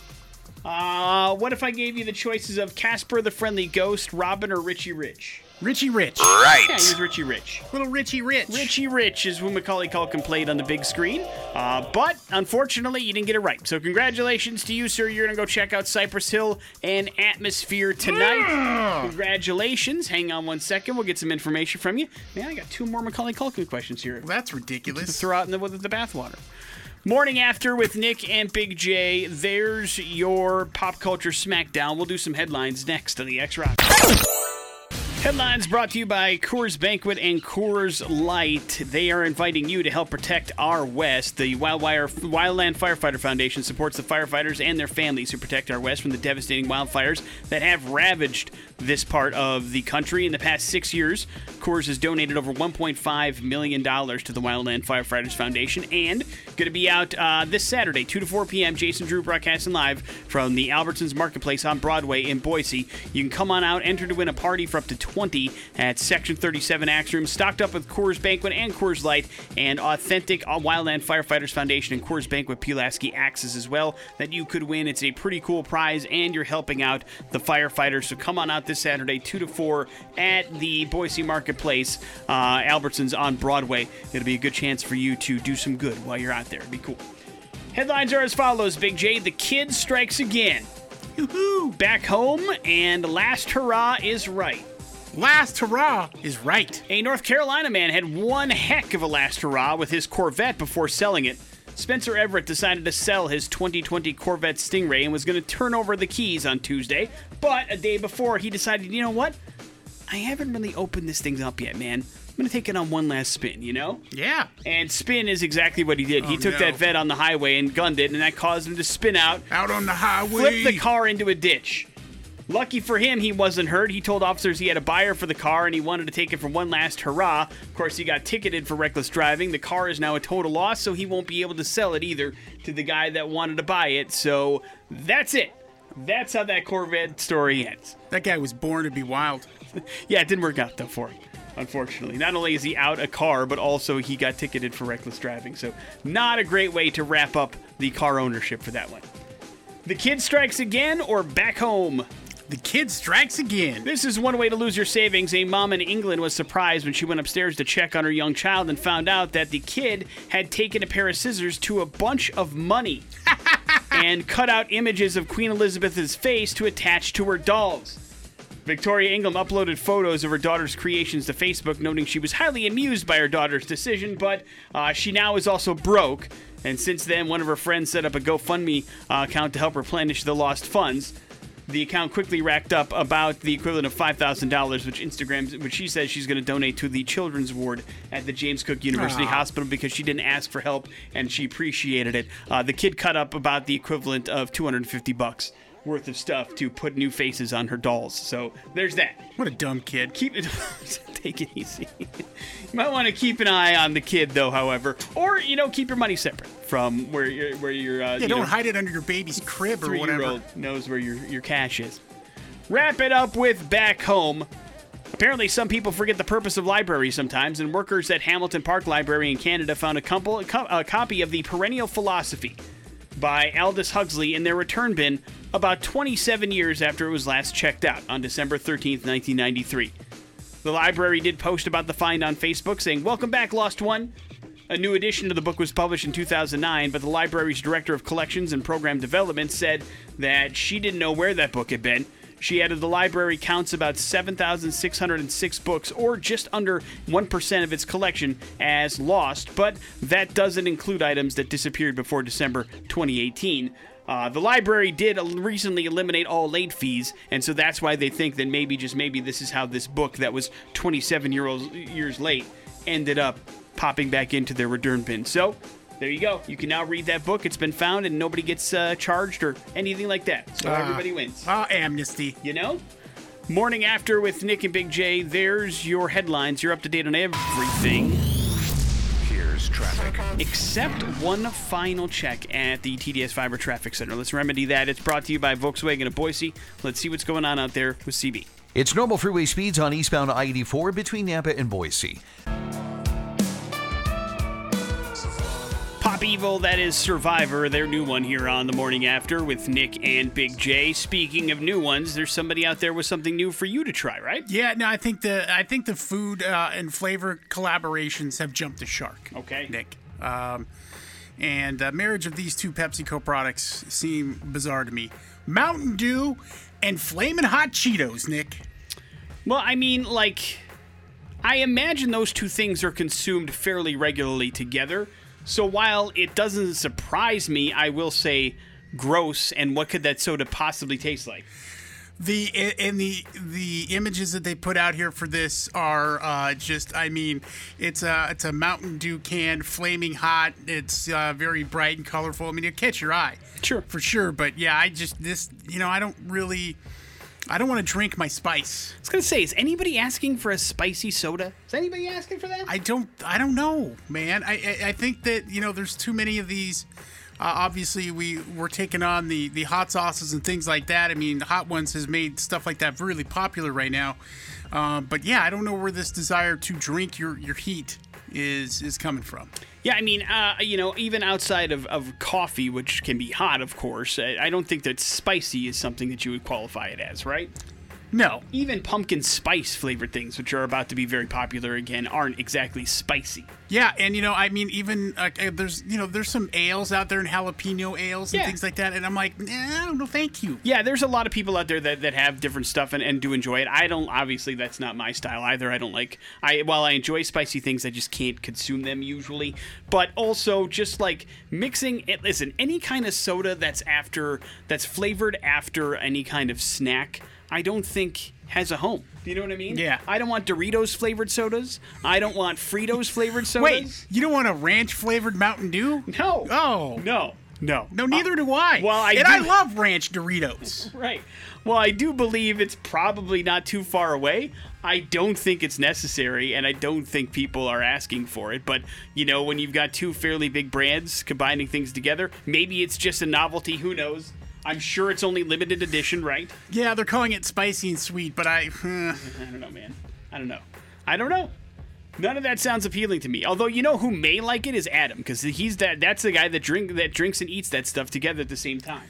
Uh, what if I gave you the choices of Casper the Friendly Ghost, Robin, or Richie Rich? Richie Rich. Right. Yeah, he was Richie Rich. Little Richie Rich. Richie Rich is who Macaulay Culkin played on the big screen. Uh, but unfortunately, you didn't get it right. So congratulations to you, sir. You're gonna go check out Cypress Hill and Atmosphere tonight. Congratulations. Hang on one second. We'll get some information from you. Man, I got two more Macaulay Culkin questions here. That's ridiculous. throw out in the, with the bathwater. Morning after with Nick and Big J. There's your pop culture smackdown. We'll do some headlines next on the X Rock. Headlines brought to you by Coors Banquet and Coors Light. They are inviting you to help protect our West. The Wildland Firefighter Foundation supports the firefighters and their families who protect our West from the devastating wildfires that have ravaged this part of the country. In the past six years, Coors has donated over $1.5 million to the Wildland Firefighters Foundation and going to be out uh, this Saturday, 2 to 4 p.m. Jason Drew broadcasting live from the Albertsons Marketplace on Broadway in Boise. You can come on out, enter to win a party for up to 20 at Section 37 Axe Room, stocked up with Coors Banquet and Coors Light, and authentic uh, Wildland Firefighters Foundation and Coors Banquet Pulaski axes as well that you could win. It's a pretty cool prize, and you're helping out the firefighters. So come on out this Saturday, 2 to 4 at the Boise Marketplace, uh, Albertsons on Broadway. It'll be a good chance for you to do some good while you're out there. It'd be cool. Headlines are as follows, Big J. The kid strikes again. Yoo-hoo! Back home, and last hurrah is right. Last hurrah is right. A North Carolina man had one heck of a last hurrah with his Corvette before selling it. Spencer Everett decided to sell his 2020 Corvette Stingray and was going to turn over the keys on Tuesday. But a day before, he decided, you know what? I haven't really opened this thing up yet, man. I'm going to take it on one last spin, you know? Yeah. And spin is exactly what he did. he Oh, took no. that vet on the highway and gunned it, and that caused him to spin out, Out on the highway. flip the car into a ditch. Lucky for him, he wasn't hurt. He told officers he had a buyer for the car and he wanted to take it for one last hurrah. Of course, he got ticketed for reckless driving. The car is now a total loss, so he won't be able to sell it either to the guy that wanted to buy it. So that's it. That's how that Corvette story ends. That guy was born to be wild. Yeah, it didn't work out though for him. Unfortunately, not only is he out a car, but also he got ticketed for reckless driving. So, not a great way to wrap up the car ownership for that one. The kid strikes again or back home. The kid strikes again. This is one way to lose your savings. A mom in England was surprised when she went upstairs to check on her young child and found out that the kid had taken a pair of scissors to a bunch of money and cut out images of Queen Elizabeth's face to attach to her dolls. Victoria Ingham uploaded photos of her daughter's creations to Facebook, noting she was highly amused by her daughter's decision, but uh, she now is also broke. And since then, one of her friends set up a GoFundMe uh, account to help replenish the lost funds. The account quickly racked up about the equivalent of five thousand dollars, which Instagram, which she says she's going to donate to the children's ward at the James Cook University Hospital because she didn't ask for help and she appreciated it. Uh, the kid cut up about the equivalent of two hundred and fifty bucks worth of stuff to put new faces on her dolls. So there's that. What a dumb kid. Keep it, take it easy. you might want to keep an eye on the kid, though. However, or you know, keep your money separate from where you're where you're. Uh, Yeah, you don't know, hide it under your baby's crib or whatever. knows where your, your cash is. Wrap it up with back home. Apparently, some people forget the purpose of libraries sometimes, and workers at Hamilton Park Library in Canada found a, couple, a copy of The Perennial Philosophy by Aldous Huxley in their return bin about 27 years after it was last checked out on December 13th, 1993. The library did post about the find on Facebook saying, Welcome back, Lost One. A new edition of the book was published in 2009, but the library's director of collections and program development said that she didn't know where that book had been. She added the library counts about 7,606 books, or just under 1% of its collection, as lost, but that doesn't include items that disappeared before December 2018. Uh, the library did recently eliminate all late fees, and so that's why they think that maybe, just maybe, this is how this book that was 27 year old, years late ended up popping back into their return bin. So, There you go. You can now read that book. It's been found, and nobody gets uh, charged or anything like that. So Ah. everybody wins. Oh, amnesty. You know? Morning after with Nick and Big J. There's your headlines. You're up to date on everything traffic. except one final check at the TDS Fiber Traffic Center. Let's remedy that. It's brought to you by Volkswagen of Boise. Let's see what's going on out there with CB. It's normal freeway speeds on eastbound I 84 between Nampa and Boise. Evil, that is Survivor, their new one here on the morning after with Nick and Big J. Speaking of new ones, there's somebody out there with something new for you to try, right? Yeah, no, I think the I think the food uh, and flavor collaborations have jumped the shark. Okay. Nick. Um, and the marriage of these two PepsiCo products seem bizarre to me. Mountain Dew and Flamin' Hot Cheetos, Nick. Well, I mean, like, I imagine those two things are consumed fairly regularly together. So while it doesn't surprise me, I will say gross. And what could that soda possibly taste like? The and the the images that they put out here for this are uh, just I mean it's a it's a Mountain Dew can flaming hot it's uh, very bright and colorful I mean it catch your eye Sure. for sure but yeah I just this you know I don't really I don't want to drink my spice. I was gonna say, is anybody asking for a spicy soda? Is anybody asking for that? I don't I don't know man. I I, I think that you know there's too many of these. Uh, obviously we we're taking on the the hot sauces and things like that. I mean Hot Ones has made stuff like that really popular right now um, but yeah I don't know where this desire to drink your your heat is is coming from Yeah, I mean, uh, you know, even outside of, of coffee, which can be hot, of course, I, I don't think that spicy is something that you would qualify it as, right? No Even pumpkin spice flavored things, which are about to be very popular again, aren't exactly spicy. yeah and you know I mean even uh, there's you know there's some ales out there and jalapeno ales and Yeah. things like that and I'm like nah, no thank you Yeah, there's a lot of people out there that, that have different stuff and, and do enjoy it. I don't, obviously, that's not my style either. I don't like, I while I enjoy spicy things, I just can't consume them usually. But also, just like mixing it, listen, any kind of soda that's after, that's flavored after any kind of snack, I don't think has a home. Do you know what I mean? Yeah. I don't want Doritos flavored sodas. I don't want Fritos flavored sodas. wait you don't want a ranch flavored Mountain Dew No. oh No. No. No, neither uh, do I. well, I and do- I love ranch Doritos. Right. Well, I do believe it's probably not too far away. I don't think it's necessary, and I don't think people are asking for it. But, you know, when you've got two fairly big brands combining things together, maybe it's just a novelty. Who knows? I'm sure it's only limited edition, right? yeah, they're calling it spicy and sweet, but I. uh, I don't know, man. I don't know. I don't know. None of that sounds appealing to me. Although you know who may like it is Adam, because he's that that's the guy that drink that drinks and eats that stuff together at the same time.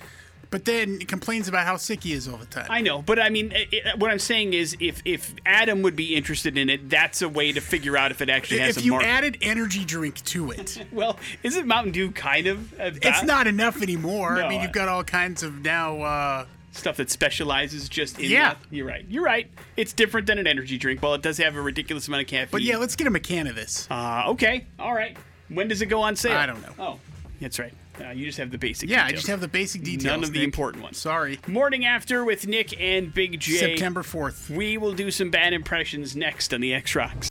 But then he complains about how sick he is all the time. I know, but I mean, it, it- what I'm saying is, if if Adam would be interested in it, that's a way to figure out if it actually has if a you market. added energy drink to it, well, isn't Mountain Dew kind of uh, it's not enough anymore. I mean, you've got all kinds of now. Uh, stuff that specializes just in Yeah. that? You're right. You're right. It's different than an energy drink. While it does have a ridiculous amount of caffeine. but yeah, let's get him a can of this. Uh, okay. All right. When does it go on sale? I don't know. Oh, that's right. Uh, you just have the basic. yeah, I just have the basic details. none of the important ones. Sorry. Morning after with Nick and Big J. September fourth. We will do some bad impressions next on the X Rocks.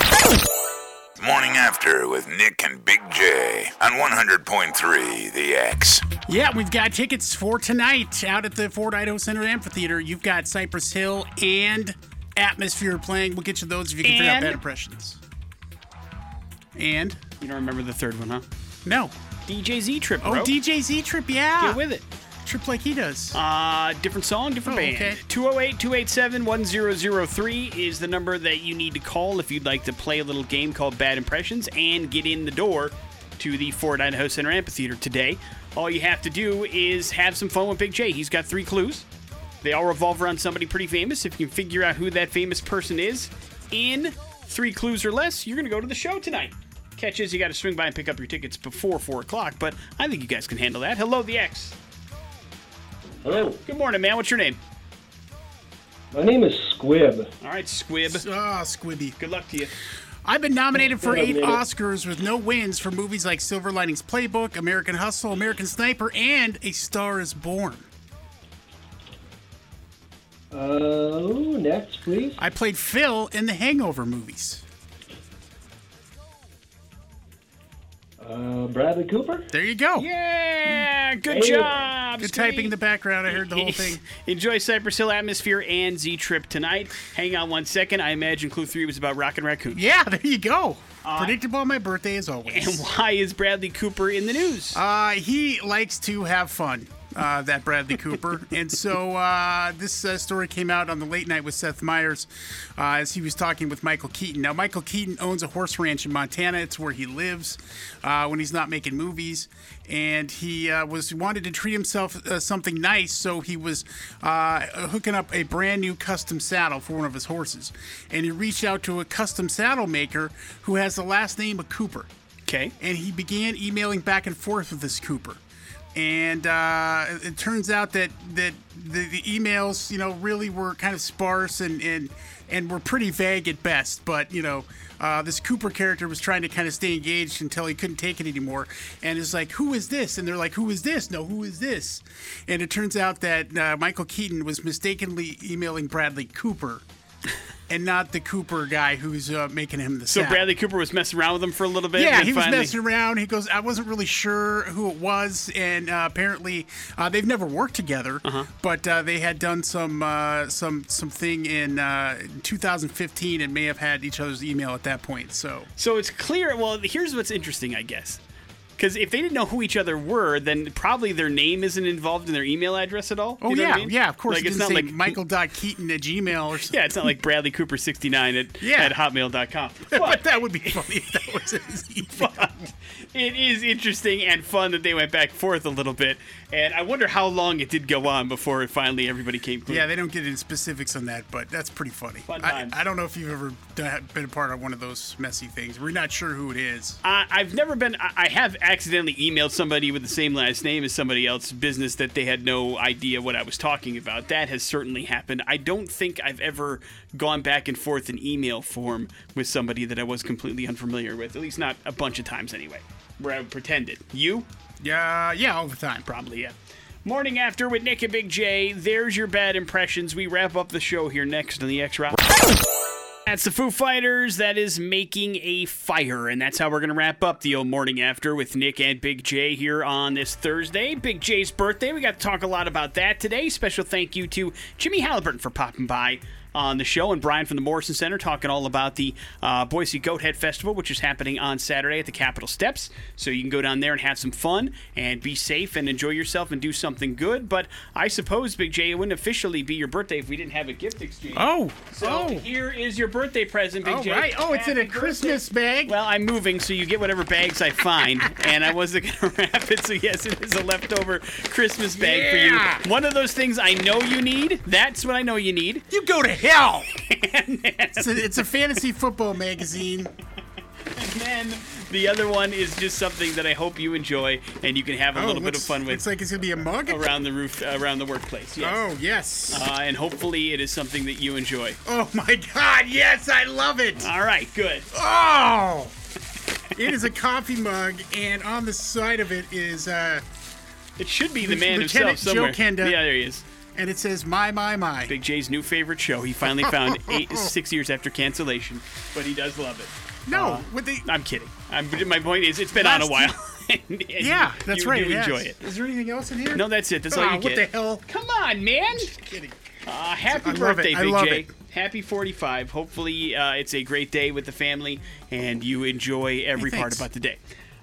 Morning After with Nick and Big J on 100.3 The X. Yeah, we've got tickets for tonight out at the Ford Idaho Center Amphitheater. You've got Cypress Hill and Atmosphere playing. We'll get you those if you can figure out bad impressions. And You don't remember the third one, huh? no. DJ Z Trip, Oh, bro. DJ Z Trip, yeah. Get with it. Trip like he does. Uh, different song, different Oh, band. okay. 208 287 1003 is the number that you need to call if you'd like to play a little game called Bad Impressions and get in the door to the Ford Idaho Center Amphitheater today. All you have to do is have some fun with Big J. He's got three clues. They all revolve around somebody pretty famous. If you can figure out who that famous person is in three clues or less, you're going to go to the show tonight. Catch is you got to swing by and pick up your tickets before 4 o'clock, but I think you guys can handle that. Hello, the X. Hello, Good morning, man. What's your name? my name is Squib. All right, Squib. Ah, Squibby. Good luck to you. I've been nominated for eight. Oscars with no wins for movies like Silver Linings Playbook, American Hustle, American Sniper, and A Star is Born. Uh, next, please. I played Phil in the Hangover movies. Uh, Bradley Cooper. There you go. Yeah, good Hey. job. Good typing in the background. I heard the whole thing. Enjoy Cypress Hill atmosphere and Z Trip tonight. Hang on one second. I imagine Clue 3 was about Rocket Raccoon. Yeah, there you go. Predictable on my birthday as always. And why is Bradley Cooper in the news? Uh, he likes to have fun. Uh, that Bradley Cooper, and so uh, this uh, story came out on the late night with Seth Meyers uh, as he was talking with Michael Keaton. Now, Michael Keaton owns a horse ranch in Montana. It's where he lives uh, when he's not making movies, and he uh, was wanted to treat himself uh, something nice, so he was uh, hooking up a brand new custom saddle for one of his horses, and he reached out to a custom saddle maker who has the last name of Cooper. Okay. And he began emailing back and forth with this Cooper. And uh, it turns out that, that the, the emails, you know, really were kind of sparse and, and, and were pretty vague at best. But, you know, uh, this Cooper character was trying to kind of stay engaged until he couldn't take it anymore. And it's like, who is this? And they're like, who is this? No, who is this? And it turns out that uh, Michael Keaton was mistakenly emailing Bradley Cooper. And not the Cooper guy who's uh, making him the So. Bradley Cooper was messing around with him for a little bit. Yeah, he was messing around. He goes, I wasn't really sure who it was, and uh, apparently uh, they've never worked together. Uh-huh. But uh, they had done some uh, some something in uh, 2015 and may have had each other's email at that point. So So it's clear. Well, here's what's interesting, I guess. Because if they didn't know who each other were, then probably their name isn't involved in their email address at all. Oh You know yeah, I mean? yeah. Of course, Like it it's didn't like Michael dot Keaton at Gmail or something. Yeah, it's not like Bradley Cooper 69 at, Yeah. at hotmail.com. but that would be funny if that was his email. It is interesting and fun that they went back and forth a little bit. And I wonder how long it did go on before finally everybody came clean. Yeah, they don't get into specifics on that, but that's pretty funny. Fun I. I don't know if you've ever done, been a part of one of those messy things. We're not sure who it is. Uh, I've never been. I I have accidentally emailed somebody with the same last name as somebody else's business that they had no idea what I was talking about. That has certainly happened. I don't think I've ever gone back and forth in email form with somebody that I was completely unfamiliar with. At least not a bunch of times anyway, where I pretended. You? Yeah, yeah, all the time. Probably, yeah. Morning after with Nick and Big J. There's your bad impressions. We wrap up the show here next on the X Rock. That's the Foo Fighters. That is making a fire, and that's how we're gonna wrap up the old morning after with Nick and Big J here on this Thursday. Big J's birthday. We got to talk a lot about that today. Special thank you to Jimmy Halliburton for popping by on the show, and Brian from the Morrison Center talking all about the uh, Boise Goathead Festival, which is happening on Saturday at the Capitol Steps. So you can go down there and have some fun and be safe and enjoy yourself and do something good. But I suppose, Big J, it wouldn't officially be your birthday if we didn't have a gift exchange. Oh, So oh. here is your birthday present, Big All J. right. Oh, it's in a Happy Christmas birthday. bag. Well, I'm moving, so you get whatever bags I find, and I wasn't gonna wrap it. So yes, it is a leftover Christmas bag Yeah. for you. One of those things I know you need. That's what I know you need. You go to hell. it's, a, it's a fantasy football magazine. And then the other one is just something that I hope you enjoy and you can have a Oh, little bit of fun with Looks like it's gonna be a mug. around the roof, around the workplace. Yes. Oh yes. Uh, and hopefully it is something that you enjoy. oh my God! Yes, I love it. All right, good. Oh. It is a coffee mug, and on the side of it is, uh, It should be the man Lieutenant himself somewhere. Joe Kenda. Yeah, there he is. And it says "My My My." Big J's new favorite show. He finally found eight, six years after cancellation, but he does love it. No, Uh, what they? I'm kidding. I'm, my point is, it's been on a while. And- and Yeah, you- that's you right. It enjoy it. Is there anything else in here? No, that's it. That's Ah, all you what get. the hell? Come on, man. Just Kidding. Uh, happy I birthday, Big love J. it. Happy 45. Hopefully, uh, it's a great day with the family and you enjoy every part about the day.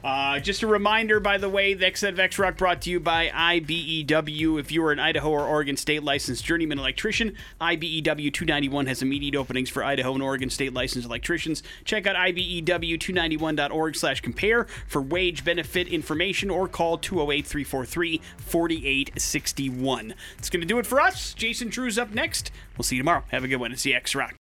Uh, just a reminder, by the way, the Exet of X Rock brought to you by IBEW. If you are an Idaho or Oregon State licensed journeyman electrician, IBEW 291 has immediate openings for Idaho and Oregon State licensed electricians. Check out IBEW291.org slash compare for wage benefit information or call 208 343 4861. It's going to do it for us. Jason Drew's up next. We'll see you tomorrow. Have a good one. It's the X Rock.